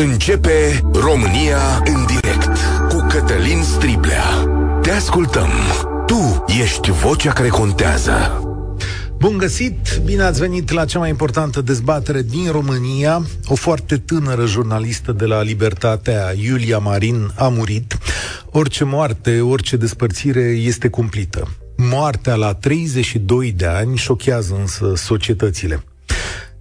Începe România în direct cu Cătălin Striblea. Te ascultăm. Tu ești vocea care contează. Bun găsit! Bine ați venit la cea mai importantă dezbatere din România. O foarte tânără jurnalistă de la Libertatea, Iulia Marin, a murit. Orice moarte, orice despărțire este cumplită. Moartea la 32 de ani șochează însă societățile.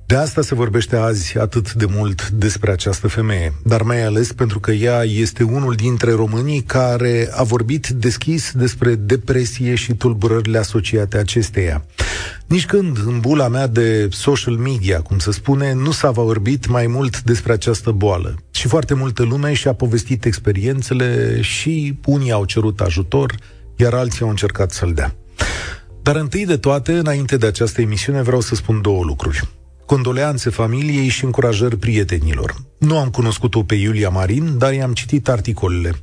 De asta se vorbește azi atât de mult despre această femeie, dar mai ales pentru că ea este unul dintre românii care a vorbit deschis despre depresie și tulburările asociate acesteia. Nici când în bula mea de social media, cum se spune, nu s-a vorbit mai mult despre această boală. Și foarte multă lume și-a povestit experiențele și unii au cerut ajutor, iar alții au încercat să-l dea. Dar întâi de toate, înainte de această emisiune, vreau să spun două lucruri condoleanțe familiei și încurajări prietenilor. Nu am cunoscut-o pe Iulia Marin, dar i-am citit articolele.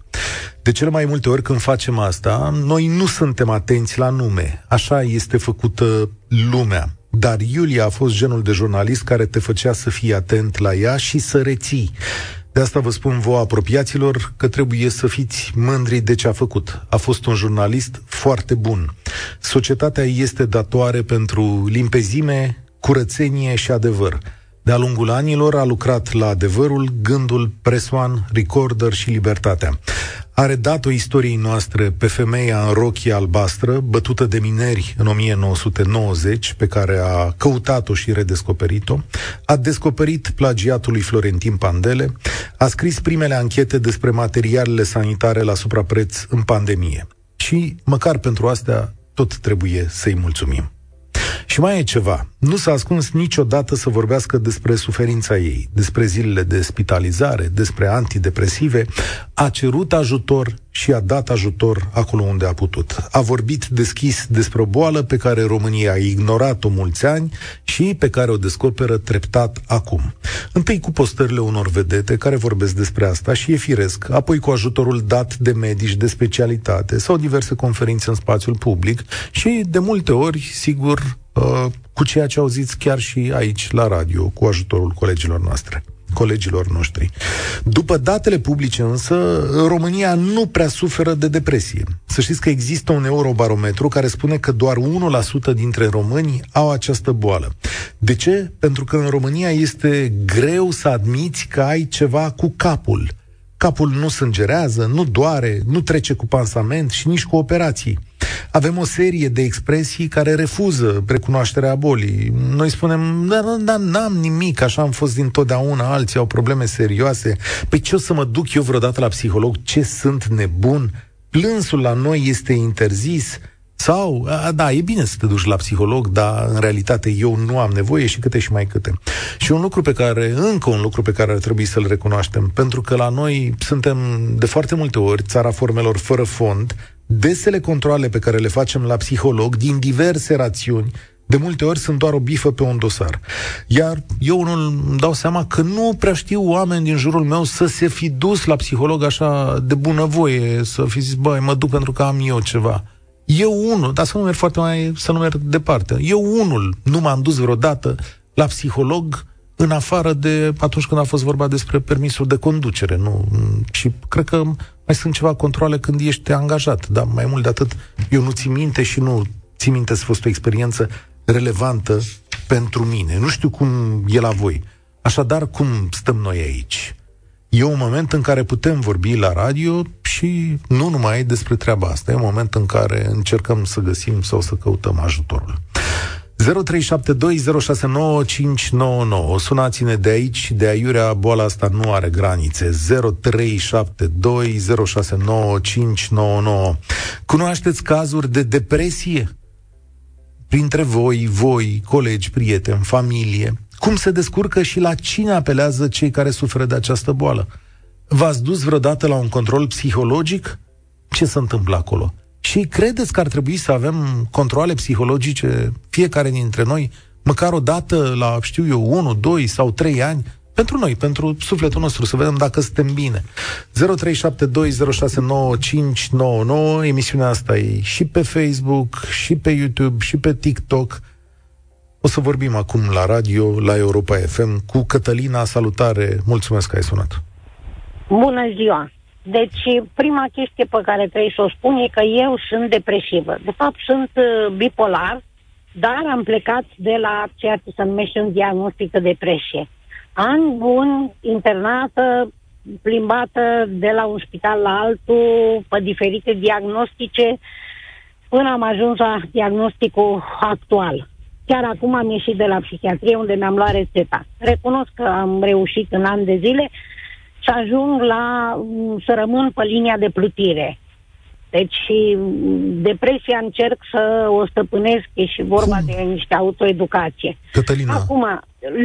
De cele mai multe ori când facem asta, noi nu suntem atenți la nume. Așa este făcută lumea. Dar Iulia a fost genul de jurnalist care te făcea să fii atent la ea și să reții. De asta vă spun vouă apropiaților că trebuie să fiți mândri de ce a făcut. A fost un jurnalist foarte bun. Societatea este datoare pentru limpezime, curățenie și adevăr. De-a lungul anilor a lucrat la adevărul, gândul, presoan, recorder și libertatea. A redat o istoriei noastre pe femeia în rochie albastră, bătută de mineri în 1990, pe care a căutat-o și redescoperit-o, a descoperit plagiatul lui Florentin Pandele, a scris primele anchete despre materialele sanitare la suprapreț în pandemie. Și, măcar pentru astea, tot trebuie să-i mulțumim. Și mai e ceva. Nu s-a ascuns niciodată să vorbească despre suferința ei, despre zilele de spitalizare, despre antidepresive. A cerut ajutor și a dat ajutor acolo unde a putut. A vorbit deschis despre o boală pe care România a ignorat-o mulți ani și pe care o descoperă treptat acum. Întâi cu postările unor vedete care vorbesc despre asta și e firesc, apoi cu ajutorul dat de medici de specialitate sau diverse conferințe în spațiul public și, de multe ori, sigur, uh, cu ceea ce auziți chiar și aici, la radio, cu ajutorul colegilor noastre colegilor noștri. După datele publice însă, România nu prea suferă de depresie. Să știți că există un eurobarometru care spune că doar 1% dintre români au această boală. De ce? Pentru că în România este greu să admiți că ai ceva cu capul. Capul nu sângerează, nu doare, nu trece cu pansament și nici cu operații. Avem o serie de expresii care refuză recunoașterea bolii. Noi spunem, da, da, da, n-am nimic, așa am fost dintotdeauna, alții au probleme serioase. Păi ce o să mă duc eu vreodată la psiholog? Ce sunt nebun? Plânsul la noi este interzis? Sau, a, da, e bine să te duci la psiholog, dar în realitate eu nu am nevoie și câte și mai câte. Și un lucru pe care, încă un lucru pe care ar trebui să-l recunoaștem, pentru că la noi suntem de foarte multe ori țara formelor fără fond, desele controle pe care le facem la psiholog, din diverse rațiuni, de multe ori sunt doar o bifă pe un dosar. Iar eu unul îmi dau seama că nu prea știu oameni din jurul meu să se fi dus la psiholog așa de bunăvoie, să fi zis, băi, mă duc pentru că am eu ceva. Eu unul, dar să nu merg foarte mai, să nu merg departe. Eu unul nu m-am dus vreodată la psiholog în afară de atunci când a fost vorba despre permisul de conducere. Nu? Și cred că mai sunt ceva controle când ești angajat, dar mai mult de atât eu nu țin minte și nu țin minte să fost o experiență relevantă pentru mine. Nu știu cum e la voi. Așadar, cum stăm noi aici? E un moment în care putem vorbi la radio și nu numai despre treaba asta. E un moment în care încercăm să găsim sau să căutăm ajutorul. 0372069599. Sunați-ne de aici, de aiurea, boala asta nu are granițe. 0372069599. Cunoașteți cazuri de depresie? Printre voi, voi, colegi, prieteni, familie. Cum se descurcă și la cine apelează cei care suferă de această boală? V-ați dus vreodată la un control psihologic? Ce se întâmplă acolo? Și credeți că ar trebui să avem controle psihologice, fiecare dintre noi, măcar o dată la, știu eu, 1, 2 sau 3 ani, pentru noi, pentru sufletul nostru, să vedem dacă suntem bine. 0372069599, emisiunea asta e și pe Facebook, și pe YouTube, și pe TikTok. O să vorbim acum la radio, la Europa FM, cu Cătălina. Salutare, mulțumesc că ai sunat. Bună ziua! Deci, prima chestie pe care trebuie să o spun e că eu sunt depresivă. De fapt, sunt uh, bipolar, dar am plecat de la ceea ce se numește un diagnostic de depresie. An bun, internată, plimbată de la un spital la altul, pe diferite diagnostice, până am ajuns la diagnosticul actual. Chiar acum am ieșit de la psihiatrie unde mi-am luat rețeta. Recunosc că am reușit în an de zile să ajung la, să rămân pe linia de plutire. Deci depresia încerc să o stăpânesc, e și vorba Cum? de niște autoeducație. Cătălina. Acum,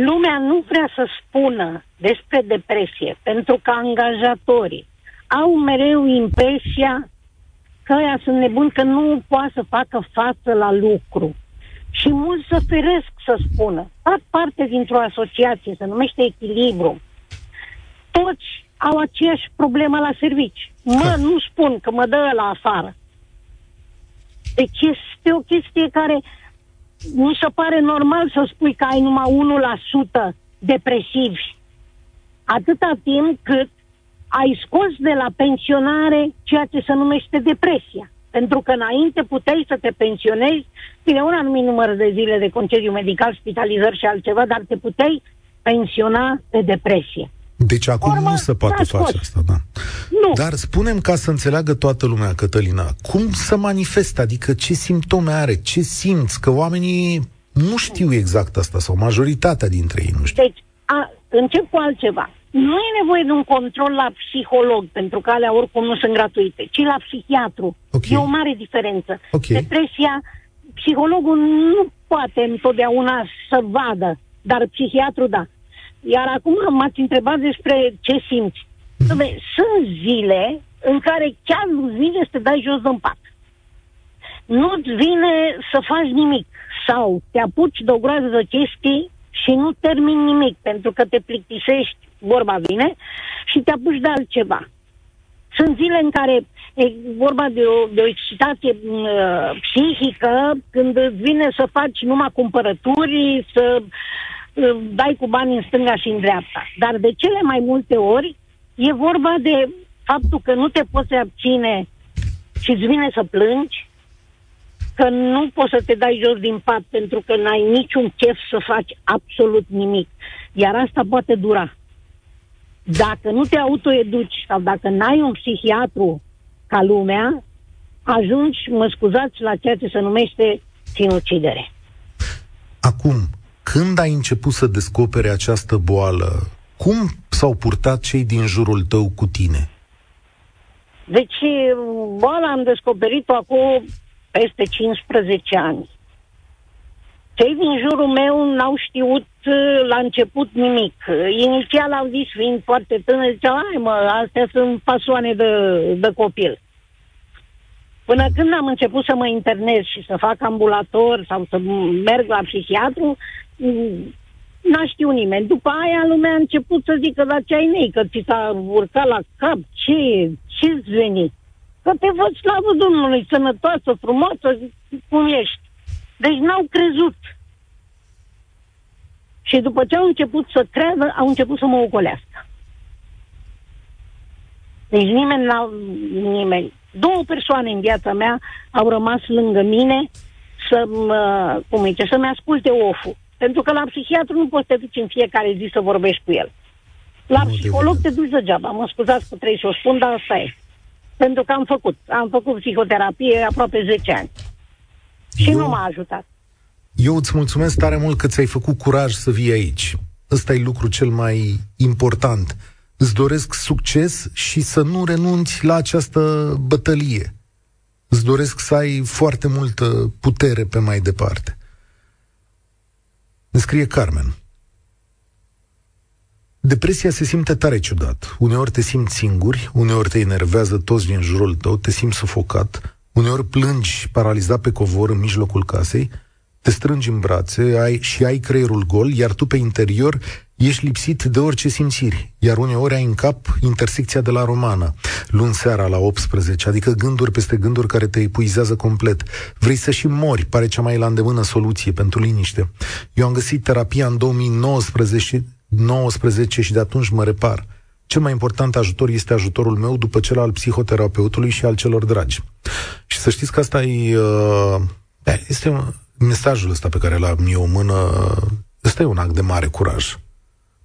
lumea nu vrea să spună despre depresie, pentru că angajatorii au mereu impresia că ăia sunt nebuni, că nu poate să facă față la lucru. Și mulți să feresc să spună. Fac parte dintr-o asociație, se numește Echilibru. Toți au aceeași problemă la servici. Mă, nu spun că mă dă la afară. Deci este o chestie care nu se pare normal să spui că ai numai 1% depresivi. Atâta timp cât ai scos de la pensionare ceea ce se numește depresia. Pentru că înainte puteai să te pensionezi, bine, un anumit număr de zile de concediu medical, spitalizări și altceva, dar te puteai pensiona de depresie. Deci acum Urmă, nu se poate face asta, da. Nu. Dar spunem ca să înțeleagă toată lumea, Cătălina, cum să manifestă, adică ce simptome are, ce simți, că oamenii nu știu exact asta, sau majoritatea dintre ei nu știu. Deci, a, încep cu altceva. Nu e nevoie de un control la psiholog, pentru că alea oricum nu sunt gratuite, ci la psihiatru. Okay. E o mare diferență. Okay. Depresia, psihologul nu poate întotdeauna să vadă, dar psihiatru da. Iar acum m-ați întrebat despre ce simți. Mm-hmm. sunt zile în care chiar nu-ți vine să te dai jos în pat. Nu-ți vine să faci nimic. Sau te apuci de o groază de chestii și nu termini nimic, pentru că te plictisești, vorba vine, și te apuci de altceva. Sunt zile în care e vorba de o, de o excitație uh, psihică, când îți vine să faci numai cumpărături, să uh, dai cu bani în stânga și în dreapta. Dar de cele mai multe ori e vorba de faptul că nu te poți abține și îți vine să plângi, că nu poți să te dai jos din pat pentru că n-ai niciun chef să faci absolut nimic. Iar asta poate dura. Dacă nu te autoeduci sau dacă n-ai un psihiatru ca lumea, ajungi, mă scuzați, la ceea ce se numește sinucidere. Acum, când ai început să descoperi această boală, cum s-au purtat cei din jurul tău cu tine? Deci, boala am descoperit-o acum peste 15 ani. Cei din jurul meu n-au știut uh, la început nimic. Inițial au zis, fiind foarte tânăr, ziceau, hai mă, astea sunt pasoane de, de copil. Până când am început să mă internez și să fac ambulator sau să merg la psihiatru, mm, n-a știut nimeni. După aia lumea a început să zică, dar ce ai nei, că ți s-a urcat la cap, ce, ce-ți veni? Că te văd slavă Domnului, sănătoasă, frumoasă, cum ești. Deci n-au crezut. Și după ce au început să creadă, au început să mă ocolească. Deci nimeni n-a... nimeni. Două persoane în viața mea au rămas lângă mine să mă, cum zice, să-mi asculte oful. Pentru că la psihiatru nu poți să te duci în fiecare zi să vorbești cu el. La nu psiholog te duci degeaba. Mă scuzați că trebuie să o spun, dar asta e. Pentru că am făcut. Am făcut psihoterapie aproape 10 ani. Și Eu... nu m-a ajutat. Eu îți mulțumesc tare mult că ți-ai făcut curaj să vii aici. Ăsta e lucru cel mai important. Îți doresc succes și să nu renunți la această bătălie. Îți doresc să ai foarte multă putere pe mai departe. Îmi scrie Carmen. Depresia se simte tare ciudat. Uneori te simți singuri, uneori te enervează toți din jurul tău, te simți sufocat, uneori plângi paralizat pe covor în mijlocul casei, te strângi în brațe ai, și ai creierul gol, iar tu pe interior ești lipsit de orice simțiri, iar uneori ai în cap intersecția de la romană. luni seara la 18, adică gânduri peste gânduri care te epuizează complet. Vrei să și mori, pare cea mai la îndemână soluție pentru liniște. Eu am găsit terapia în 2019 19 și de atunci mă repar. Cel mai important ajutor este ajutorul meu după cel al psihoterapeutului și al celor dragi. Și să știți că asta e, uh, da, este mesajul ăsta pe care l-am eu în mână, ăsta e un act de mare curaj.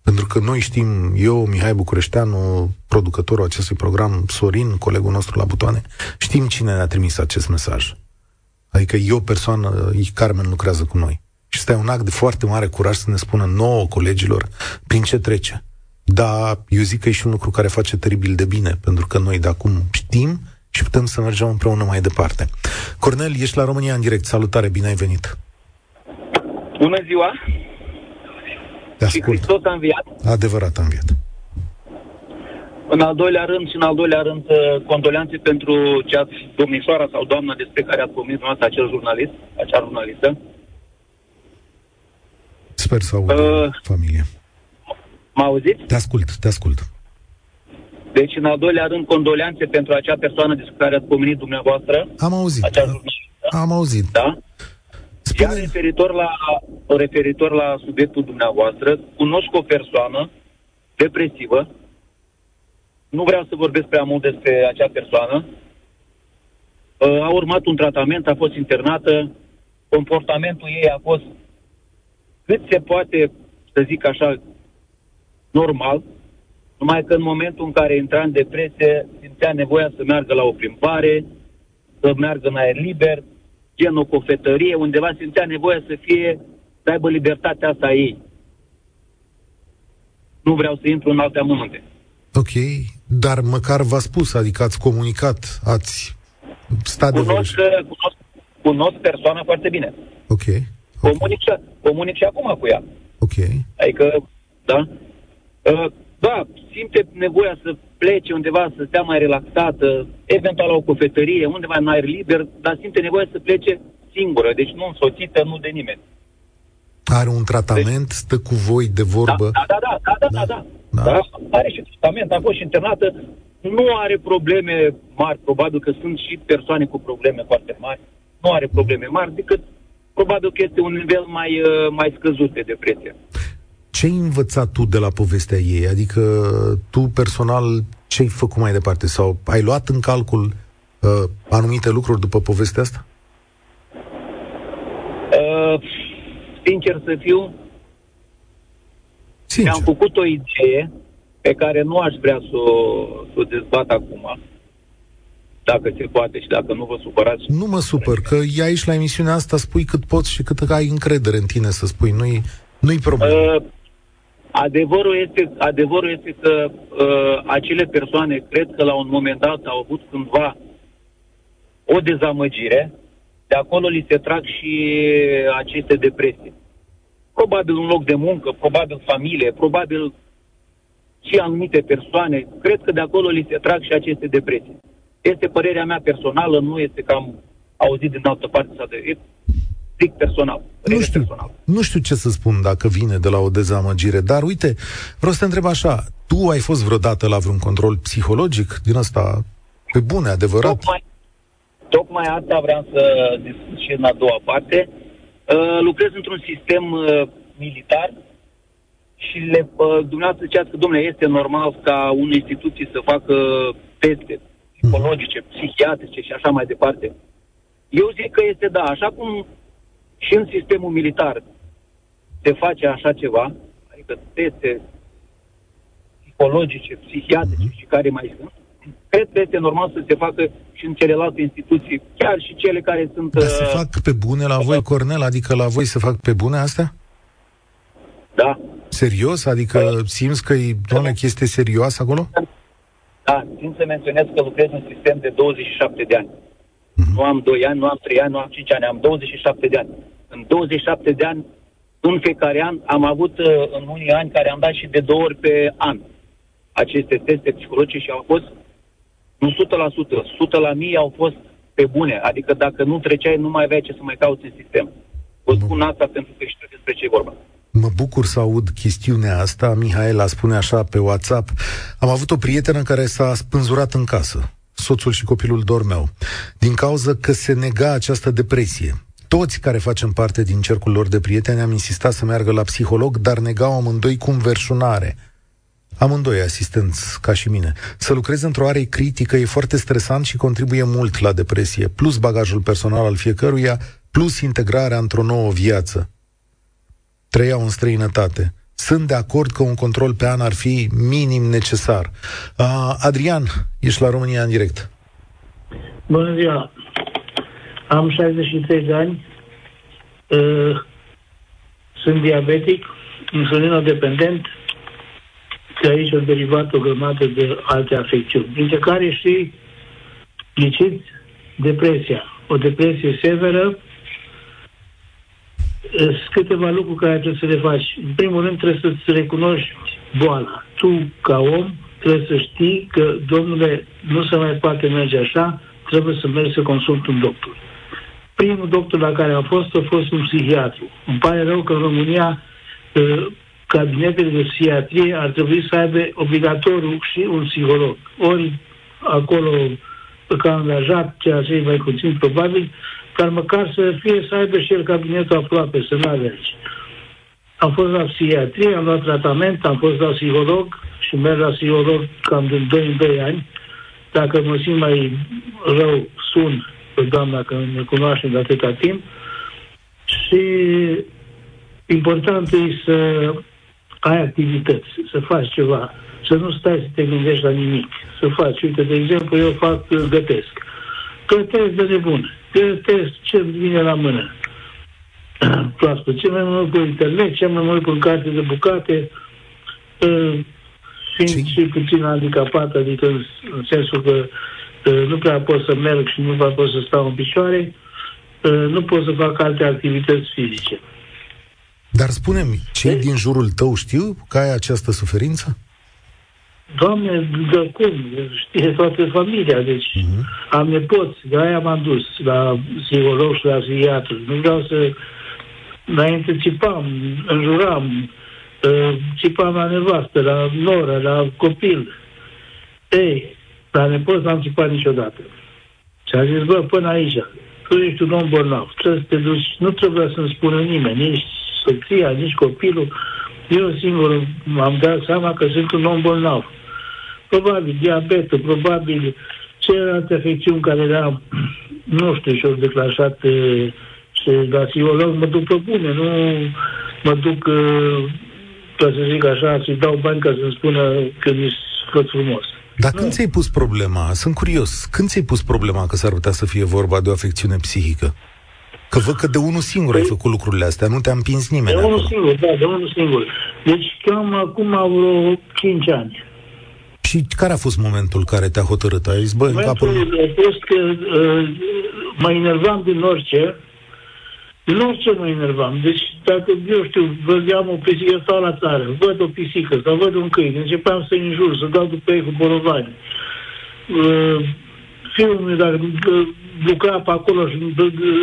Pentru că noi știm, eu, Mihai Bucureșteanu, producătorul acestui program, Sorin, colegul nostru la butoane, știm cine ne-a trimis acest mesaj. Adică eu, persoană, Carmen lucrează cu noi. Și este un act de foarte mare curaj să ne spună nouă colegilor prin ce trece. Da, eu zic că e și un lucru care face teribil de bine, pentru că noi de acum știm și putem să mergem împreună mai departe. Cornel, ești la România în direct. Salutare, bine ai venit. Bună ziua! Te ascult. Și Hristos a înviat. Adevărat a înviat. În al doilea rând și în al doilea rând, uh, condoleanțe pentru ce ați, domnișoara sau doamna despre care ați pomenit dumneavoastră acel jurnalist, acea jurnalistă. Sper să aud uh, familie. M-a auzit? Te ascult, te ascult. Deci, în al doilea rând, condoleanțe pentru acea persoană despre care ați pomenit dumneavoastră. Am auzit. Acea da? Am auzit. Da? Spune... Iar referitor la, referitor la subiectul dumneavoastră, cunosc o persoană depresivă, nu vreau să vorbesc prea mult despre acea persoană, uh, a urmat un tratament, a fost internată, comportamentul ei a fost cât se poate, să zic așa, normal, numai că în momentul în care intra în depresie, simțea nevoia să meargă la o plimbare, să meargă în aer liber, gen o cofetărie, undeva simțea nevoia să fie, să aibă libertatea asta a ei. Nu vreau să intru în alte amănunte. Ok, dar măcar v-a spus, adică ați comunicat, ați stat cunosc, de vorbă. Cunosc, cunosc persoana foarte bine. Ok. Comunic, și, comunic și acum cu ea. Ok. Adică, da? Uh, da, simte nevoia să plece undeva, să stea mai relaxată, eventual la o cofetărie, undeva în aer liber, dar simte nevoia să plece singură, deci nu însoțită, nu de nimeni. Are un tratament, deci, stă cu voi de vorbă? Da, da, da, da, da, da, da, da. da. da are și tratament, a fost și internată, nu are probleme mari, probabil că sunt și persoane cu probleme foarte mari, nu are probleme mari, decât probabil că este un nivel mai, uh, mai scăzut de depresie. Ce ai învățat tu de la povestea ei? Adică tu personal ce ai făcut mai departe? Sau ai luat în calcul uh, anumite lucruri după povestea asta? Uh, sincer să fiu, Sincer. mi-am făcut o idee pe care nu aș vrea să o, să o dezbat acum dacă se poate și dacă nu vă supărați. Nu mă supăr, că e aici la emisiunea asta spui cât poți și cât ai încredere în tine să spui. Nu-i, nu-i problemă. Uh, adevărul, este, adevărul este că uh, acele persoane cred că la un moment dat au avut cândva o dezamăgire, de acolo li se trag și aceste depresii. Probabil un loc de muncă, probabil familie, probabil și anumite persoane, cred că de acolo li se trag și aceste depresii. Este părerea mea personală, nu este că am auzit din altă parte sau de... Strict personal. Nu știu, personal. nu știu ce să spun dacă vine de la o dezamăgire, dar uite, vreau să te întreb așa, tu ai fost vreodată la vreun control psihologic din asta pe bune, adevărat? Tocmai, tocmai asta vreau să discut și în a doua parte. Uh, lucrez într-un sistem uh, militar și le, uh, dumneavoastră ziceați că, domnule, este normal ca unei instituții să facă teste psihologice, psihiatrice și așa mai departe. Eu zic că este da, așa cum și în sistemul militar se face așa ceva, adică teste psihologice, psihiatrice și care mai sunt, cred că este normal să se facă și în celelalte instituții, chiar și cele care sunt... Dar se uh, fac pe bune la voi, Cornel? Adică la voi se fac pe bune astea? Da. Serios? Adică uh, simți că e, doamne, chestie serioasă acolo? Da, țin să menționez că lucrez în sistem de 27 de ani. Uh-huh. Nu am 2 ani, nu am 3 ani, nu am 5 ani, am 27 de ani. În 27 de ani, în fiecare an, am avut uh, în unii ani care am dat și de două ori pe an aceste teste psihologice și au fost nu 100%, 100 la mii au fost pe bune. Adică dacă nu treceai, nu mai aveai ce să mai cauți în sistem. Vă spun asta pentru că știu despre ce e vorba. Mă bucur să aud chestiunea asta. Mihaela spune așa pe WhatsApp. Am avut o prietenă care s-a spânzurat în casă. Soțul și copilul dormeau. Din cauza că se nega această depresie. Toți care facem parte din cercul lor de prieteni am insistat să meargă la psiholog, dar negau amândoi cu înverșunare. Amândoi asistenți, ca și mine. Să lucrezi într-o are critică e foarte stresant și contribuie mult la depresie, plus bagajul personal al fiecăruia, plus integrarea într-o nouă viață. Trăiau în străinătate. Sunt de acord că un control pe an ar fi minim necesar. Uh, Adrian, ești la România în direct. Bună ziua! Am 63 de ani, uh, sunt diabetic, insulinodependent, de aici au derivat o grămadă de alte afecțiuni, dintre care și ghiciți depresia. O depresie severă, sunt câteva lucruri care trebuie să le faci. În primul rând trebuie să-ți recunoști boala. Tu, ca om, trebuie să știi că, domnule, nu se mai poate merge așa, trebuie să mergi să consulti un doctor. Primul doctor la care am fost a fost un psihiatru. Îmi pare rău că în România ă, cabinetele de psihiatrie ar trebui să aibă obligatoriu și un psiholog. Ori acolo ca angajat, ceea ce e mai puțin probabil, dar măcar să fie să aibă și el cabinetul aproape, să nu alergi. Am fost la psihiatrie, am luat tratament, am fost la psiholog și merg la psiholog cam de 2 în 2 ani. Dacă mă simt mai rău, sun pe doamna că ne cunoaștem de atâta timp. Și important e să ai activități, să faci ceva, să nu stai să te gândești la nimic, să faci. Uite, de exemplu, eu fac, gătesc. Gătesc de nebun. Gătesc ce vine la mână. Proaspăt. Ce mai mult pe internet, ce mai mult pe carte de bucate, uh, fiind și puțin handicapat, adică în, în sensul că uh, nu prea pot să merg și nu prea pot să stau în picioare, uh, nu pot să fac alte activități fizice. Dar spune-mi, cei din jurul tău știu că ai această suferință? Doamne, de cum? Știe toată familia, deci uh-huh. am nepoți, de aia m-am dus la psiholog și la psihiatru. Nu vreau să... Înainte țipam, înjuram, uh, țipam la nevastă, la noră, la copil. Ei, la nepoți n-am țipat niciodată. Și a zis, bă, până aici, tu ești un om bolnav, trebuie să te duci, nu trebuie să-mi spună nimeni, nici soția, nici copilul. Eu singur m-am dat seama că sunt un om bolnav. Probabil diabetul, probabil celelalte afecțiuni care le-am, nu știu, și-au declanșat și la psiholog mă duc pe bune, nu mă duc, ca să zic așa, să-i dau bani ca să-mi spună că mi scot frumos. Dar nu. când ți-ai pus problema? Sunt curios. Când ți-ai pus problema că s-ar putea să fie vorba de o afecțiune psihică? Că văd că de unul singur păi, ai făcut lucrurile astea, nu te-a împins nimeni. De acolo. unul singur, da, de unul singur. Deci cam acum vreo 5 ani. Și care a fost momentul care te-a hotărât? Ai zis, bă, în capul... a fost că uh, mă enervam din orice, din orice mă enervam. Deci, dacă, eu știu, vădeam o pisică, eu stau la țară, văd o pisică sau văd un câine, începeam să-i înjur, să dau după ei cu borovani. Uh, fiul meu, dacă lucra pe acolo și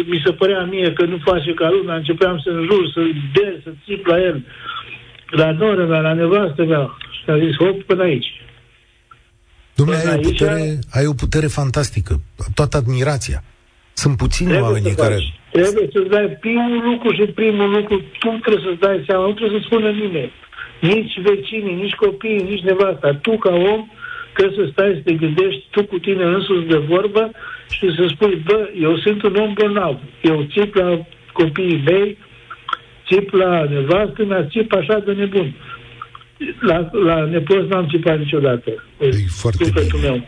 mi se părea mie că nu face ca lumea, începeam să înjur, să der, să țip la el, la noră mea, la nevastă mea. Și a zis, hop, până aici. Dumnezeu, ai, aici, o putere, ai o putere fantastică, toată admirația. Sunt puțini oameni care... Trebuie să-ți dai primul lucru și primul lucru, tu trebuie să-ți dai seama, nu trebuie să spună nimeni. Nici vecinii, nici copiii, nici nevasta. Tu, ca om, trebuie să stai să te gândești tu cu tine însuți de vorbă și să spui, bă, eu sunt un om bolnav, eu țip la copiii mei, țip la nevastă mea, țip așa de nebun. La, la nepoți n-am țipat niciodată. E foarte bine. Meu.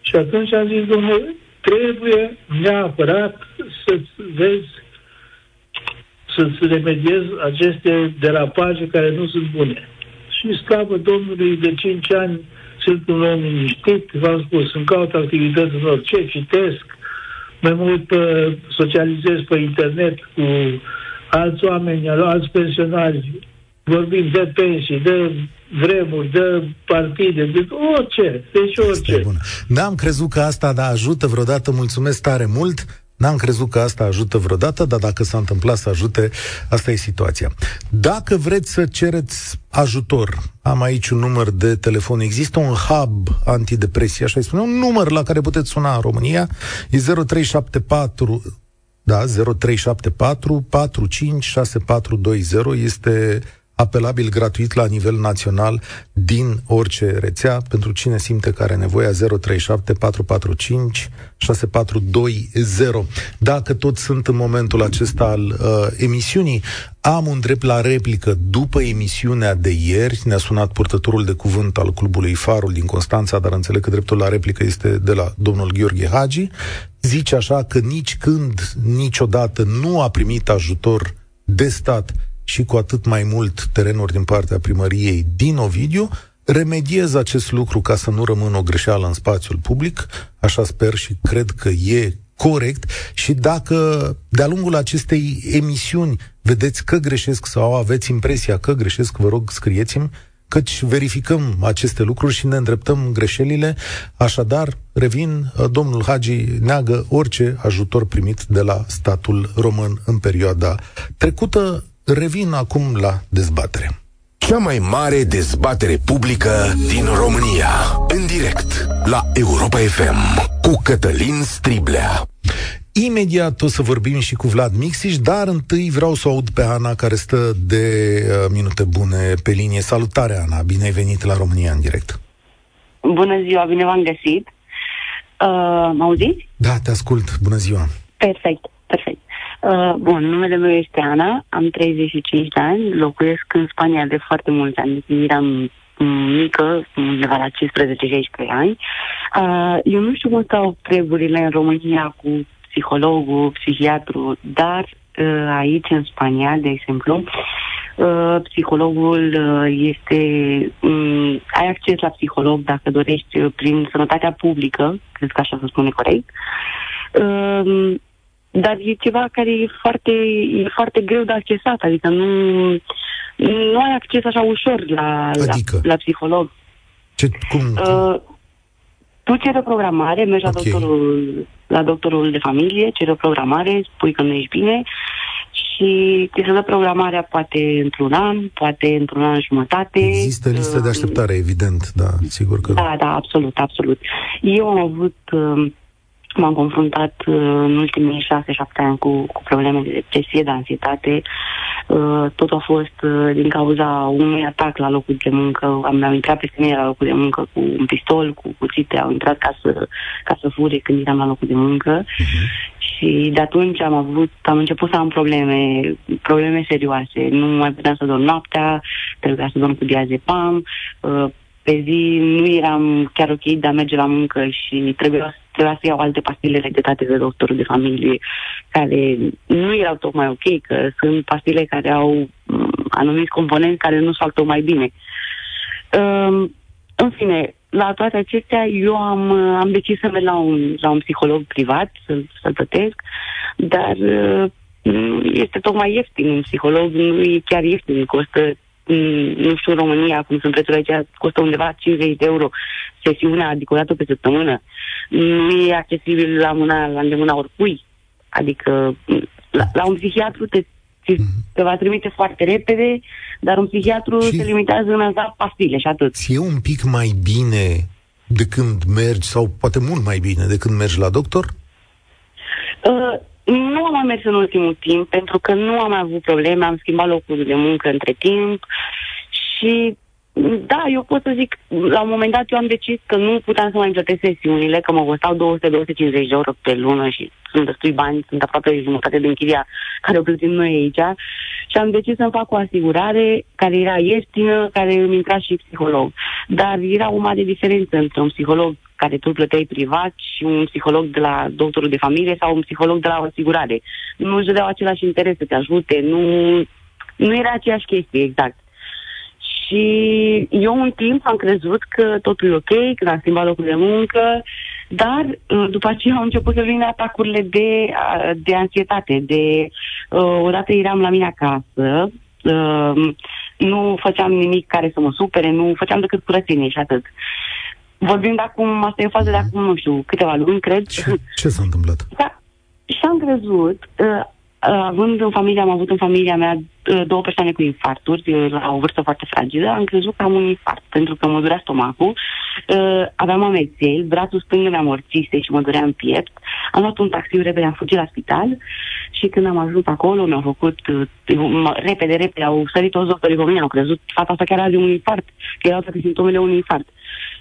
Și atunci am zis, domnule, trebuie neapărat să-ți vezi să-ți remediezi aceste derapaje care nu sunt bune. Și scapă Domnului de 5 ani sunt un om liniștit, v-am spus, îmi caut activități în orice, citesc, mai mult pe, socializez pe internet cu alți oameni, alți pensionari, vorbim de pensii, de vremuri, de partide, de orice, deci orice. N-am crezut că asta da ajută vreodată, mulțumesc tare mult. N-am crezut că asta ajută vreodată, dar dacă s-a întâmplat să ajute, asta e situația. Dacă vreți să cereți ajutor, am aici un număr de telefon. Există un hub antidepresie, așa îi spune, un număr la care puteți suna în România. E 0374 da, 0374 456420 este apelabil gratuit la nivel național din orice rețea. Pentru cine simte că are nevoie, 037 445 6420. Dacă tot sunt în momentul acesta al uh, emisiunii, am un drept la replică după emisiunea de ieri. Ne-a sunat purtătorul de cuvânt al Clubului Farul din Constanța, dar înțeleg că dreptul la replică este de la domnul Gheorghe Hagi. Zice așa că nici când, niciodată nu a primit ajutor de stat și cu atât mai mult terenuri din partea primăriei din Ovidiu, remediez acest lucru ca să nu rămână o greșeală în spațiul public, așa sper și cred că e corect și dacă de-a lungul acestei emisiuni vedeți că greșesc sau aveți impresia că greșesc, vă rog, scrieți-mi, căci verificăm aceste lucruri și ne îndreptăm greșelile. Așadar, revin, domnul Hagi neagă orice ajutor primit de la statul român în perioada trecută. Revin acum la dezbatere. Cea mai mare dezbatere publică din România. În direct la Europa FM cu Cătălin Striblea. Imediat o să vorbim și cu Vlad Mixiș, dar întâi vreau să o aud pe Ana, care stă de uh, minute bune pe linie. Salutare, Ana! Bine ai venit la România în direct! Bună ziua, bine v-am găsit! Uh, mă auziți? Da, te ascult. Bună ziua! Perfect, perfect. Uh, bun, numele meu este Ana, am 35 de ani, locuiesc în Spania de foarte mulți ani, eram mică, undeva la 15-16 ani. Uh, eu nu știu cum stau treburile în România cu psihologul, psihiatru, dar uh, aici în Spania, de exemplu, uh, psihologul uh, este... Um, ai acces la psiholog dacă dorești uh, prin sănătatea publică, cred că așa se spune corect. Uh, dar e ceva care e foarte, e foarte greu de accesat, adică nu, nu ai acces așa ușor la, adică? la, la psiholog. Ce, cum? Uh, tu ceri o programare, mergi okay. la, doctorul, la doctorul de familie, ceri o programare, spui că nu ești bine și ți se dă programarea poate într-un an, poate într-un an jumătate. Există listă de așteptare, evident, da, sigur că... Da, da, absolut, absolut. Eu am avut... Uh, m-am confruntat uh, în ultimii șase-șapte ani cu, cu probleme de depresie, de ansietate. Uh, tot a fost uh, din cauza unui atac la locul de muncă. Am, am intrat peste mine la locul de muncă cu un pistol, cu cuțite, au intrat ca să, ca să fure când eram la locul de muncă. Uh-huh. Și de atunci am avut, am început să am probleme, probleme serioase. Nu mai puteam să dorm noaptea, trebuia să dorm cu diazepam. Uh, pe zi nu eram chiar ok de a merge la muncă și trebuia trebuia să iau alte pastile regletate de doctorul de familie, care nu erau tocmai ok, că sunt pastile care au mm, anumiți componenți care nu fac tocmai bine. Um, în fine, la toate acestea, eu am, am decis să merg la un, la un psiholog privat, să-l, să plătesc, dar uh, este tocmai ieftin. Un psiholog nu e chiar ieftin, costă nu știu, în România, cum sunt prețurile aici, costă undeva 50 de euro sesiunea, adică o dată pe săptămână. Nu e accesibil la, mâna, la îndemâna oricui. Adică la, la un psihiatru te, te va trimite foarte repede, dar un psihiatru și se limitează în a da pastile și atât. E un pic mai bine de când mergi, sau poate mult mai bine de când mergi la doctor? Uh, nu am mai mers în ultimul timp, pentru că nu am mai avut probleme, am schimbat locul de muncă între timp și da, eu pot să zic, la un moment dat eu am decis că nu puteam să mai plătesc sesiunile, că mă costau 200-250 de euro pe lună și sunt destui bani, sunt aproape jumătate din chiria care o plătim noi aici și am decis să-mi fac o asigurare care era ieftină, care îmi intra și psiholog. Dar era o mare diferență între un psiholog care tu plăteai privat și un psiholog de la doctorul de familie sau un psiholog de la o asigurare. Nu își dădeau același interes să te ajute, nu, nu era aceeași chestie, exact. Și eu un timp am crezut că totul e ok, că am schimbat locul de muncă, dar uh, după aceea au început să vină atacurile de, uh, de anxietate. De, uh, odată eram la mine acasă, uh, nu făceam nimic care să mă supere, nu făceam decât curățenie și atât. Vorbim de acum, asta e o fază de acum, nu știu, câteva luni, cred. Ce, ce s-a întâmplat? Da, Și am crezut, uh, având în familie, am avut în familia mea uh, două persoane cu infarturi uh, la o vârstă foarte fragilă, am crezut că am un infart, pentru că mă durea stomacul, uh, aveam amețeli, brațul stâng mi-a morțise și mă durea în piept, am luat un taxi repede, am fugit la spital și când am ajuns acolo, mi-au făcut repede, repede, au sărit toți doctorii pe mine, au crezut fata asta chiar are un infart, că erau toate simptomele unui infart.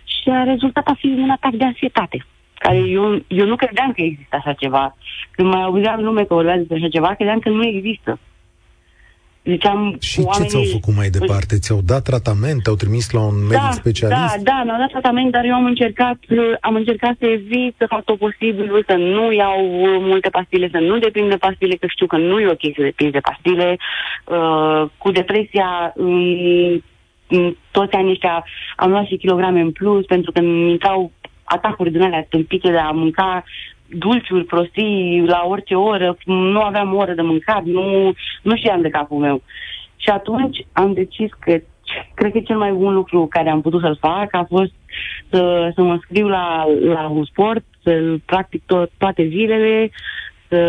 Și a rezultat a fi un atac de ansietate care eu, eu nu credeam că există așa ceva. Când mai auzeam lume că vorbează despre așa ceva, credeam că nu există. Ziceam, și oamenii... ce ți-au făcut mai departe? Ți-au dat tratament? Te-au trimis la un medic da, specialist? Da, da, mi-au dat tratament, dar eu am încercat, am încercat să evit, să fac tot posibil, să nu iau multe pastile, să nu depind de pastile, că știu că nu e ok să depind de pastile. Uh, cu depresia, um, toți anii ăștia am luat și kilograme în plus, pentru că mi intrau atacuri din alea stâmpite de a mânca dulciuri, prostii la orice oră, nu aveam oră de mâncat, nu, nu știam de capul meu. Și atunci am decis că cred că cel mai bun lucru care am putut să-l fac a fost să, să mă scriu la, la un sport, să practic tot, toate zilele, să,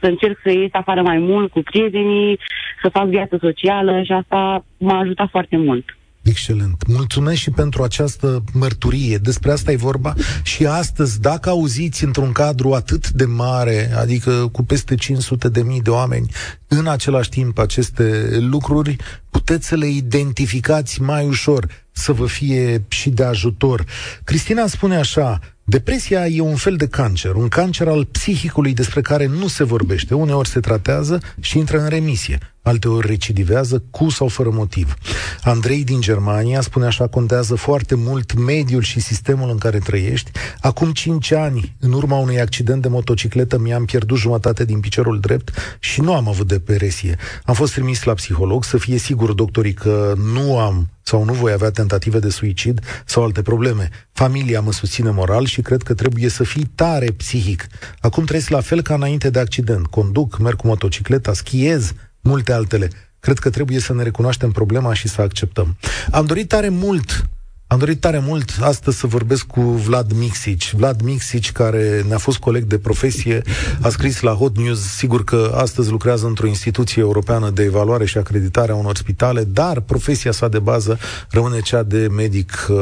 să încerc să ies afară mai mult cu prietenii, să fac viață socială și asta m-a ajutat foarte mult. Excelent. Mulțumesc și pentru această mărturie. Despre asta e vorba. Și astăzi, dacă auziți într-un cadru atât de mare, adică cu peste 500 de mii de oameni, în același timp aceste lucruri, puteți să le identificați mai ușor, să vă fie și de ajutor. Cristina spune așa, Depresia e un fel de cancer, un cancer al psihicului despre care nu se vorbește. Uneori se tratează și intră în remisie alteori recidivează cu sau fără motiv. Andrei din Germania spune așa, contează foarte mult mediul și sistemul în care trăiești. Acum 5 ani, în urma unui accident de motocicletă, mi-am pierdut jumătate din piciorul drept și nu am avut depresie. Am fost trimis la psiholog să fie sigur doctorii că nu am sau nu voi avea tentative de suicid sau alte probleme. Familia mă susține moral și cred că trebuie să fii tare psihic. Acum trăiesc la fel ca înainte de accident. Conduc, merg cu motocicleta, schiez, multe altele. Cred că trebuie să ne recunoaștem problema și să acceptăm. Am dorit tare mult am dorit tare mult astăzi să vorbesc cu Vlad Mixici. Vlad Mixici, care ne-a fost coleg de profesie, a scris la Hot News, sigur că astăzi lucrează într-o instituție europeană de evaluare și acreditare a unor spitale, dar profesia sa de bază rămâne cea de medic uh,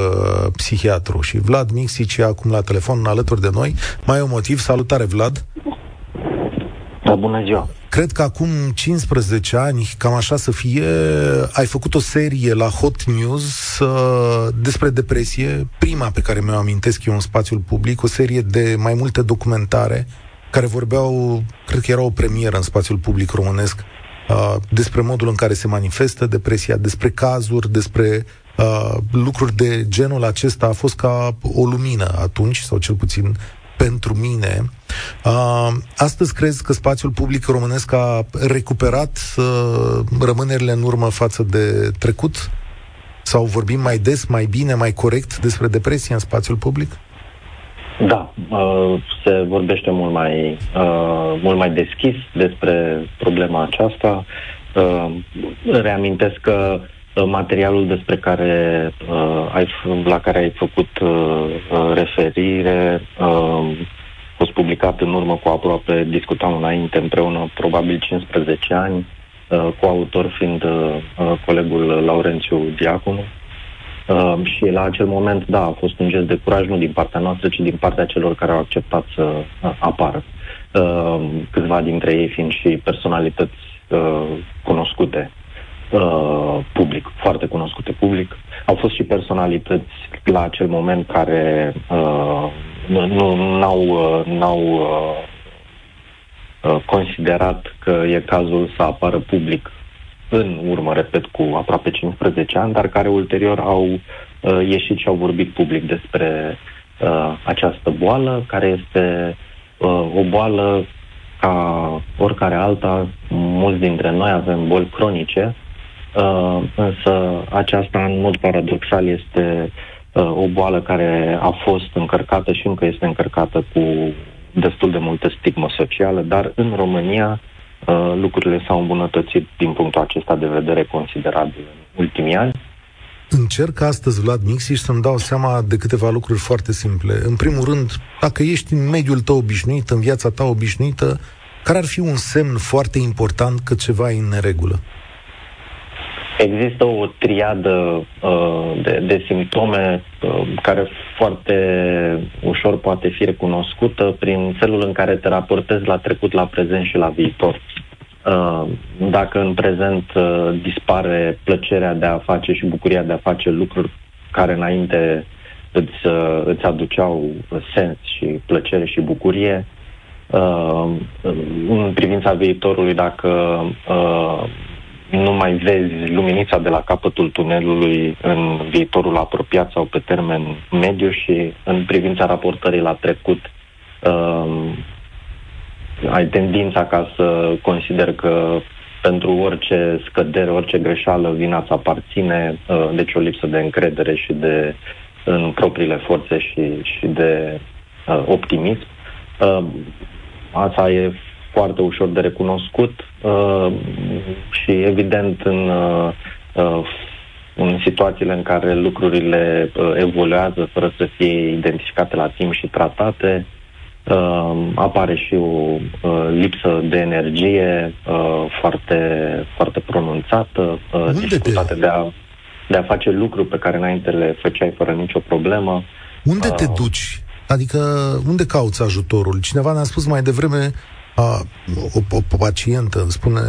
psihiatru. Și Vlad Mixici e acum la telefon alături de noi. Mai e un motiv. Salutare, Vlad! Da, bună ziua! Cred că acum 15 ani, cam așa să fie, ai făcut o serie la Hot News uh, despre depresie, prima pe care mi-o amintesc eu în spațiul public, o serie de mai multe documentare care vorbeau, cred că era o premieră în spațiul public românesc, uh, despre modul în care se manifestă depresia, despre cazuri, despre uh, lucruri de genul acesta. A fost ca o lumină atunci, sau cel puțin pentru mine. Uh, astăzi crezi că spațiul public românesc a recuperat uh, rămânerile în urmă față de trecut? Sau vorbim mai des, mai bine, mai corect despre depresie în spațiul public? Da, uh, se vorbește mult mai, uh, mult mai deschis despre problema aceasta. Uh, reamintesc că Uh, materialul despre care uh, ai, la care ai făcut uh, uh, referire uh, a fost publicat în urmă cu aproape, discutam înainte împreună, probabil 15 ani, uh, cu autor fiind uh, uh, colegul Laurențiu Diaconu. Uh, și la acel moment, da, a fost un gest de curaj, nu din partea noastră, ci din partea celor care au acceptat să uh, apară. Uh, câțiva dintre ei fiind și personalități uh, cunoscute uh, public, foarte cunoscute public. Au fost și personalități la acel moment care uh, nu n-au, uh, n-au uh, uh, considerat că e cazul să apară public în urmă, repet, cu aproape 15 ani, dar care ulterior au uh, ieșit și au vorbit public despre uh, această boală, care este uh, o boală ca oricare alta, mulți dintre noi avem boli cronice Uh, însă aceasta, în mod paradoxal, este uh, o boală care a fost încărcată și încă este încărcată cu destul de multă stigmă socială, dar în România uh, lucrurile s-au îmbunătățit din punctul acesta de vedere considerabil în ultimii ani. Încerc astăzi, Vlad Mixiș, să-mi dau seama de câteva lucruri foarte simple. În primul rând, dacă ești în mediul tău obișnuit, în viața ta obișnuită, care ar fi un semn foarte important că ceva e în neregulă? Există o triadă uh, de, de simptome uh, care foarte ușor poate fi recunoscută prin felul în care te raportezi la trecut, la prezent și la viitor. Uh, dacă în prezent uh, dispare plăcerea de a face și bucuria de a face lucruri care înainte îți, uh, îți aduceau sens și plăcere și bucurie, în privința viitorului, dacă nu mai vezi luminița de la capătul tunelului în viitorul apropiat sau pe termen mediu și în privința raportării la trecut, ai tendința ca să consider că pentru orice scădere, orice greșeală, vina îți aparține, uh, deci o lipsă de încredere și de în propriile forțe și, și de uh, optimism. Uh, asta e foarte ușor de recunoscut uh, și evident în, uh, uh, în situațiile în care lucrurile uh, evoluează fără să fie identificate la timp și tratate, uh, apare și o uh, lipsă de energie uh, foarte, foarte pronunțată, uh, dificultate de a, de a face lucruri pe care înainte le făceai fără nicio problemă. Unde uh, te duci? Adică unde cauți ajutorul? Cineva ne-a spus mai devreme, a, o, o pacientă îmi spune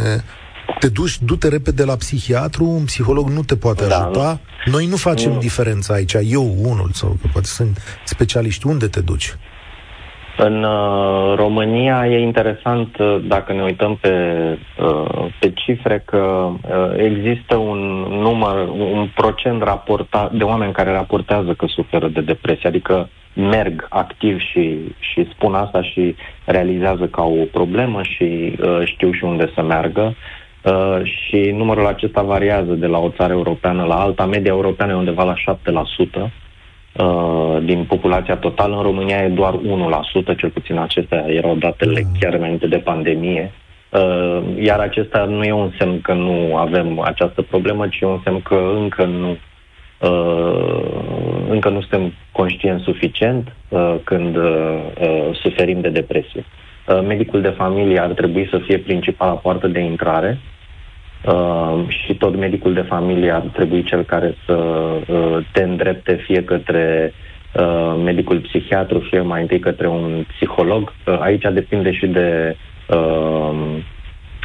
te duci, du-te repede la psihiatru, un psiholog nu te poate da, ajuta. Nu. Noi nu facem nu. diferența aici, eu unul, sau că poate sunt specialiști. Unde te duci? În uh, România e interesant, uh, dacă ne uităm pe, uh, pe cifre, că uh, există un număr, un procent raportat de oameni care raportează că suferă de depresie, adică merg activ și, și spun asta și realizează că au o problemă și uh, știu și unde să meargă. Uh, și numărul acesta variază de la o țară europeană la alta. Media europeană e undeva la 7%. Uh, din populația totală. În România e doar 1%, cel puțin acestea erau datele mm. chiar înainte de pandemie. Uh, iar acesta nu e un semn că nu avem această problemă, ci e un semn că încă nu uh, încă nu suntem conștienți suficient când suferim de depresie. Medicul de familie ar trebui să fie principala poartă de intrare Uh, și tot medicul de familie ar trebui cel care să uh, te îndrepte fie către uh, medicul psihiatru, fie mai întâi către un psiholog. Uh, aici depinde și de uh,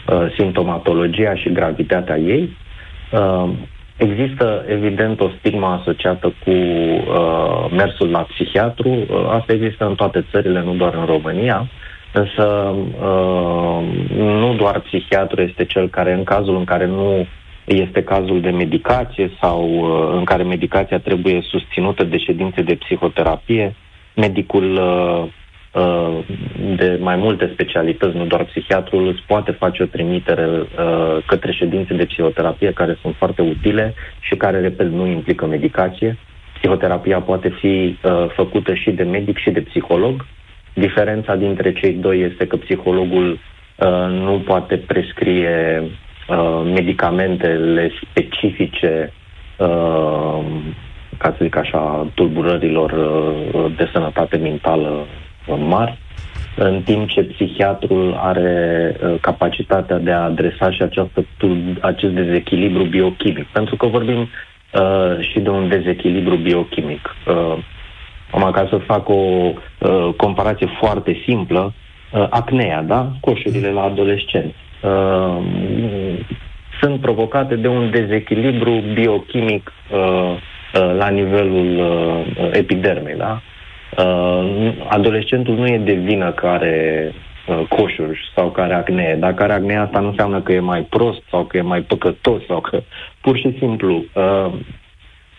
uh, simptomatologia și gravitatea ei. Uh, Există, evident, o stigmă asociată cu uh, mersul la psihiatru. Uh, asta există în toate țările, nu doar în România. Însă uh, nu doar psihiatru este cel care, în cazul în care nu este cazul de medicație sau uh, în care medicația trebuie susținută de ședințe de psihoterapie, medicul uh, uh, de mai multe specialități, nu doar psihiatrul, îți poate face o trimitere uh, către ședințe de psihoterapie care sunt foarte utile și care, repet, nu implică medicație. Psihoterapia poate fi uh, făcută și de medic și de psiholog Diferența dintre cei doi este că psihologul uh, nu poate prescrie uh, medicamentele specifice, uh, ca să zic așa, tulburărilor uh, de sănătate mentală uh, mari, în timp ce psihiatrul are uh, capacitatea de a adresa și această, acest dezechilibru biochimic. Pentru că vorbim uh, și de un dezechilibru biochimic. Uh, am ca să fac o uh, comparație foarte simplă, uh, acnea, da? Coșurile la adolescenți. Uh, sunt provocate de un dezechilibru biochimic uh, uh, la nivelul uh, epidermei, da? Uh, adolescentul nu e de vină că are uh, coșuri sau care acnee. Dacă are acnee, asta nu înseamnă că e mai prost sau că e mai păcătos sau că pur și simplu uh,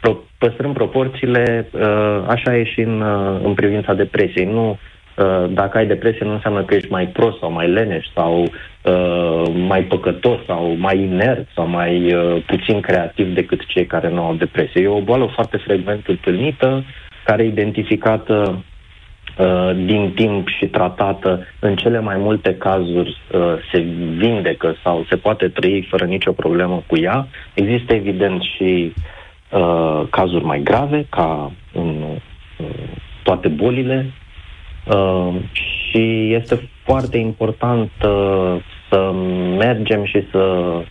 pro- păstrăm proporțiile, uh, așa e și în, uh, în privința depresiei. Nu, uh, dacă ai depresie nu înseamnă că ești mai prost sau mai leneș sau uh, mai păcătos sau mai inert sau mai uh, puțin creativ decât cei care nu au depresie. E o boală foarte frecvent întâlnită, care e identificată uh, din timp și tratată, în cele mai multe cazuri uh, se vindecă sau se poate trăi fără nicio problemă cu ea. Există evident și uh, uh, cazuri mai grave, ca în uh, toate bolile. Uh, și este foarte important uh, să mergem și să uh,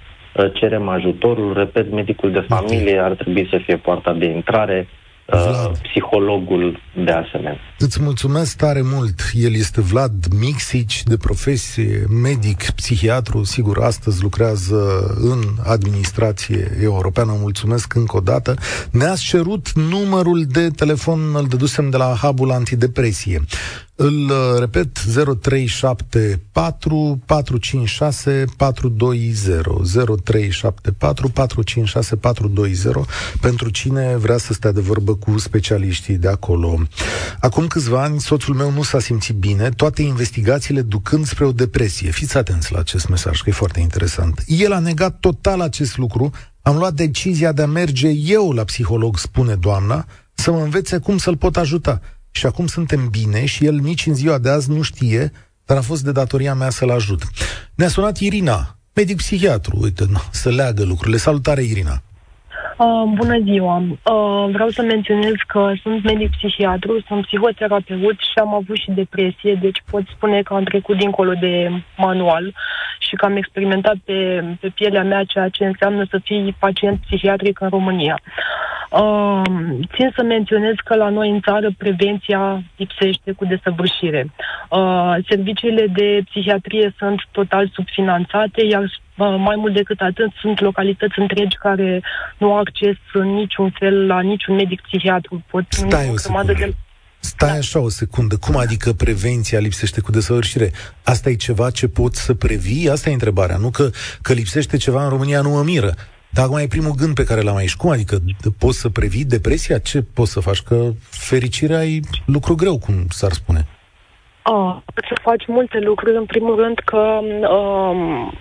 cerem ajutorul. Repet, medicul de familie ar trebui să fie poarta de intrare uh, psihologul de asemenea. Îți mulțumesc tare mult. El este Vlad Mixici, de profesie, medic, psihiatru. Sigur, astăzi lucrează în administrație europeană. Mulțumesc încă o dată. Ne-ați cerut numărul de telefon, îl dădusem de la hubul antidepresie. Îl uh, repet, 0374 456 420 0374 456 420 pentru cine vrea să stea de vorbă cu specialiștii de acolo. Acum câțiva ani, soțul meu nu s-a simțit bine, toate investigațiile ducând spre o depresie. Fiți atenți la acest mesaj, că e foarte interesant. El a negat total acest lucru, am luat decizia de a merge eu la psiholog, spune doamna, să mă învețe cum să-l pot ajuta și acum suntem bine și el nici în ziua de azi nu știe, dar a fost de datoria mea să-l ajut. Ne-a sunat Irina, medic psihiatru, uite, să leagă lucrurile. Salutare, Irina! Uh, bună ziua! Uh, vreau să menționez că sunt medic psihiatru, sunt psihoterapeut și am avut și depresie, deci pot spune că am trecut dincolo de manual și că am experimentat pe, pe pielea mea ceea ce înseamnă să fii pacient psihiatric în România. Uh, țin să menționez că la noi în țară prevenția lipsește cu desăvârșire. Uh, serviciile de psihiatrie sunt total subfinanțate, iar uh, mai mult decât atât sunt localități întregi care nu au acces în niciun fel la niciun medic psihiatru. Pot Stai o secundă. De... Stai da. așa o secundă. Cum adică prevenția lipsește cu desăvârșire? Asta e ceva ce poți să previi? Asta e întrebarea. Nu că, că lipsește ceva în România nu mă miră. Dar acum e primul gând pe care l-am aici. Cum adică poți să previi depresia? Ce poți să faci? Că fericirea e lucru greu, cum s-ar spune. Oh, să faci multe lucruri. În primul rând că um,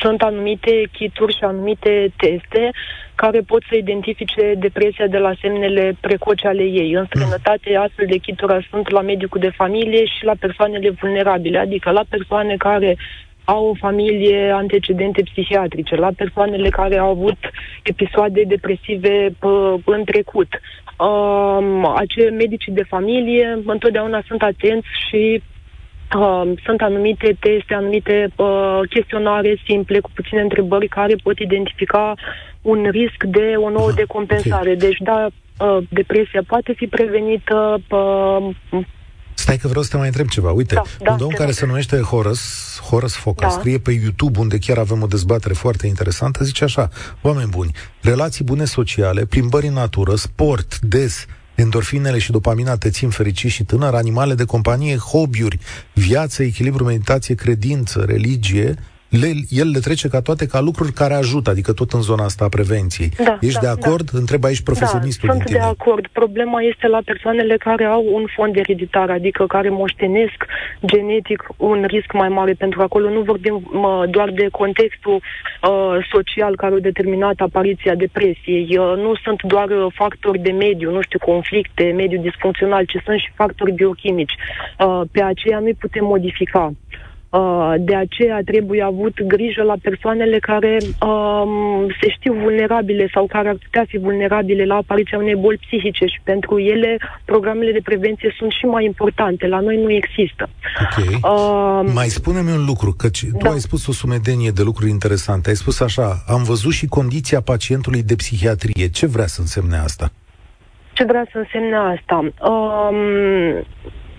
sunt anumite kituri și anumite teste care pot să identifice depresia de la semnele precoce ale ei. În străinătate, astfel de kituri sunt la medicul de familie și la persoanele vulnerabile, adică la persoane care au o familie antecedente psihiatrice, la persoanele care au avut episoade depresive pă, în trecut. Um, acei medici de familie întotdeauna sunt atenți și Uh, sunt anumite teste, anumite uh, chestionare simple cu puține întrebări care pot identifica un risc de o nouă decompensare. Okay. Deci, da, uh, depresia poate fi prevenită, uh, Stai că vreau să te mai întreb ceva. Uite, da, un da, domn care se numește Horace, Horace Foca, da. scrie pe YouTube, unde chiar avem o dezbatere foarte interesantă, zice așa, oameni buni, relații bune sociale, plimbări în natură, sport, des, endorfinele și dopamina te țin fericit și tânăr, animale de companie, hobby-uri, viață, echilibru, meditație, credință, religie, le, el le trece ca toate ca lucruri care ajută, adică tot în zona asta a prevenției. Da, Ești da, de acord? Da. Întreb aici profesionistul da, sunt de acord. Problema este la persoanele care au un fond ereditar, adică care moștenesc genetic un risc mai mare, pentru că acolo nu vorbim mă, doar de contextul uh, social care a determinat apariția depresiei. Uh, nu sunt doar uh, factori de mediu, nu știu, conflicte, mediu disfuncțional, ci sunt și factori biochimici. Uh, pe aceea nu putem modifica. Uh, de aceea trebuie avut grijă la persoanele care um, se știu vulnerabile sau care ar putea fi vulnerabile la apariția unei boli psihice și pentru ele programele de prevenție sunt și mai importante. La noi nu există. Ok. Uh, mai spune-mi un lucru, că tu da. ai spus o sumedenie de lucruri interesante. Ai spus așa, am văzut și condiția pacientului de psihiatrie. Ce vrea să însemne asta? Ce vrea să însemne asta? Um,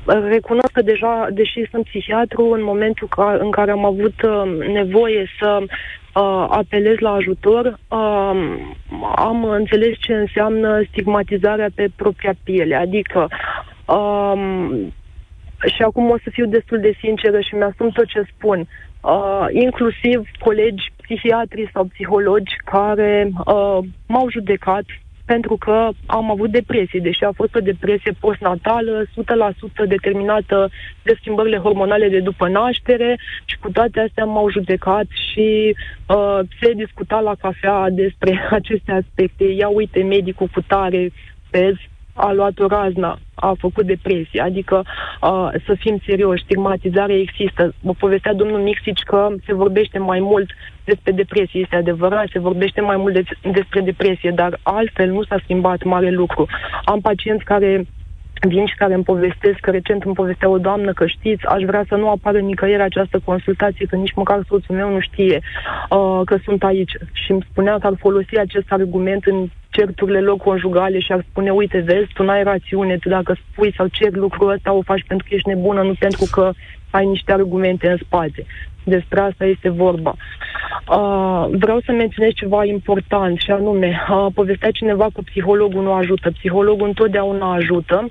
recunosc că deja, deși sunt psihiatru, în momentul ca, în care am avut uh, nevoie să uh, apelez la ajutor, uh, am înțeles ce înseamnă stigmatizarea pe propria piele. Adică uh, și acum o să fiu destul de sinceră și mi-asum tot ce spun. Uh, inclusiv colegi psihiatri sau psihologi care uh, m-au judecat pentru că am avut depresie, deși a fost o depresie postnatală, 100% determinată de schimbările hormonale de după naștere și cu toate astea m-au judecat și uh, se discuta la cafea despre aceste aspecte. Ia uite, medicul cu tare, pez, a luat o razna, a făcut depresie. Adică uh, să fim serioși, stigmatizarea există. Vă povestea domnul Mixici că se vorbește mai mult despre depresie, este adevărat, se vorbește mai mult de, despre depresie, dar altfel nu s-a schimbat mare lucru. Am pacienți care vin și care îmi povestesc, că recent îmi povestea o doamnă că știți, aș vrea să nu apară nicăieri această consultație, că nici măcar soțul meu nu știe uh, că sunt aici. Și îmi spunea că ar folosi acest argument în certurile lor conjugale și ar spune, uite, vezi, tu n-ai rațiune, tu dacă spui sau cer lucrul ăsta, o faci pentru că ești nebună, nu pentru că ai niște argumente în spate. Despre asta este vorba. Uh, vreau să menționez ceva important și anume, uh, povestea cineva că psihologul nu ajută. Psihologul întotdeauna ajută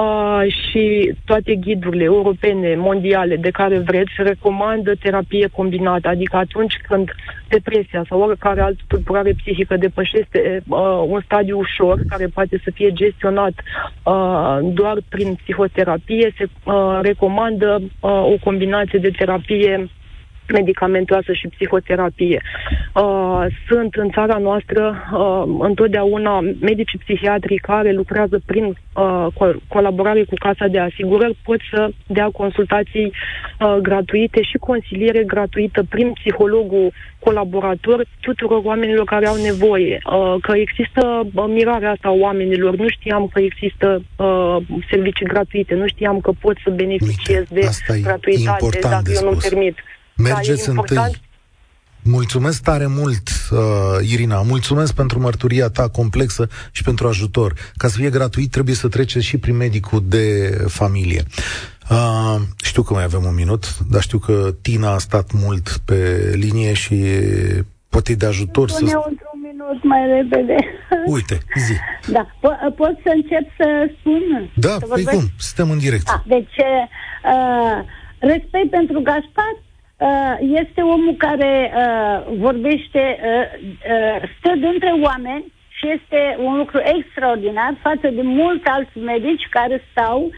uh, și toate ghidurile europene, mondiale, de care vreți, recomandă terapie combinată, adică atunci când depresia sau oricare altă tulburare psihică depășește uh, un stadiu ușor, care poate să fie gestionat uh, doar prin psihoterapie, se uh, recomandă uh, o combinație de terapie medicamentoasă și psihoterapie. Uh, sunt în țara noastră uh, întotdeauna medici psihiatri care lucrează prin uh, co- colaborare cu Casa de Asigurări pot să dea consultații uh, gratuite și consiliere gratuită prin psihologul colaborator tuturor oamenilor care au nevoie. Uh, că există uh, mirarea asta a oamenilor. Nu știam că există uh, servicii gratuite, nu știam că pot să beneficiez Uite, de gratuitate dacă eu nu permit. Mergeți da, întâi. Mulțumesc tare mult, uh, Irina. Mulțumesc pentru mărturia ta complexă și pentru ajutor. Ca să fie gratuit, trebuie să treceți și prin medicul de familie. Uh, știu că mai avem un minut, dar știu că Tina a stat mult pe linie și poate de ajutor Spune să... într-un minut mai repede. Uite, zi. Da, po- pot să încep să spun? Da, să păi cum? Suntem în direct. Ah, deci, uh, respect pentru Gaspar, Uh, este omul care uh, vorbește, uh, stă dintre oameni și este un lucru extraordinar față de mulți alți medici care stau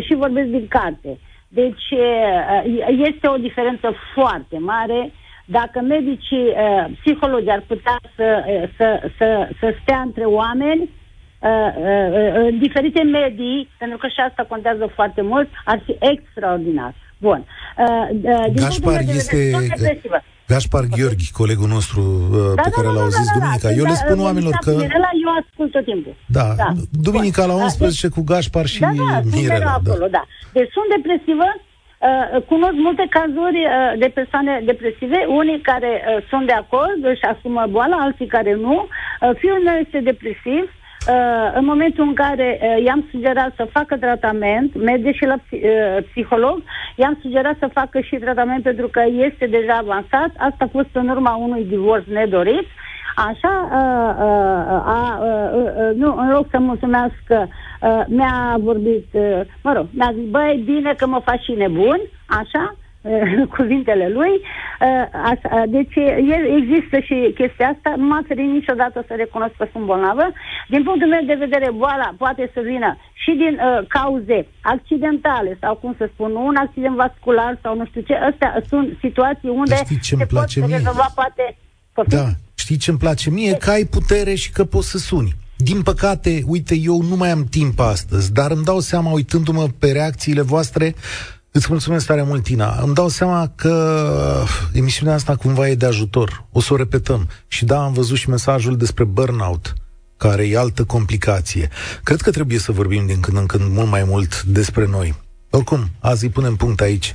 și vorbesc din carte. Deci este o diferență foarte mare dacă medicii, psihologii ar putea să, să, să, să stea între oameni în diferite medii, pentru că și asta contează foarte mult, ar fi extraordinar. Bun. Uh, uh, Gaspar este... Gaspar Gheorghi, colegul nostru uh, da, pe da, care da, l-au zis da, da, duminica. Da, eu le spun oamenilor că... Mirela, eu ascult tot timpul. Da, da. duminica la 11 cu Gaspar și da, da, Mirela. Da, acolo, da. Deci sunt depresivă, Uh, cunosc multe cazuri uh, de persoane depresive, unii care uh, sunt de acord, își asumă boala, alții care nu. Uh, fiul meu este depresiv, Uh, în momentul în care uh, i-am sugerat să facă tratament, merge și la uh, psiholog, i-am sugerat să facă și tratament pentru că este deja avansat. Asta a fost în urma unui divorț nedorit. Așa, uh, uh, uh, uh, uh, nu, în loc să mulțumească, uh, mi-a vorbit, uh, mă rog, mi-a zis, băi, bine că mă faci și nebun, așa, cuvintele lui. Uh, deci există și chestia asta. Nu m-a ferit niciodată să recunosc că sunt bolnavă. Din punctul meu de vedere, boala poate să vină și din uh, cauze accidentale sau, cum să spun, un accident vascular sau nu știu ce. Astea sunt situații unde se place pot rezolva poate... Da, știi ce îmi place mie? Că ai putere și că poți să suni. Din păcate, uite, eu nu mai am timp astăzi, dar îmi dau seama, uitându-mă pe reacțiile voastre, Îți mulțumesc tare mult, Tina. Îmi dau seama că emisiunea asta cumva e de ajutor. O să o repetăm. Și da, am văzut și mesajul despre burnout, care e altă complicație. Cred că trebuie să vorbim din când în când mult mai mult despre noi. Oricum, azi îi punem punct aici.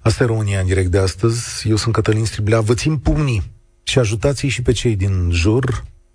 Asta e România în direct de astăzi. Eu sunt Cătălin Striblea. Vă țin pumnii și ajutați-i și pe cei din jur.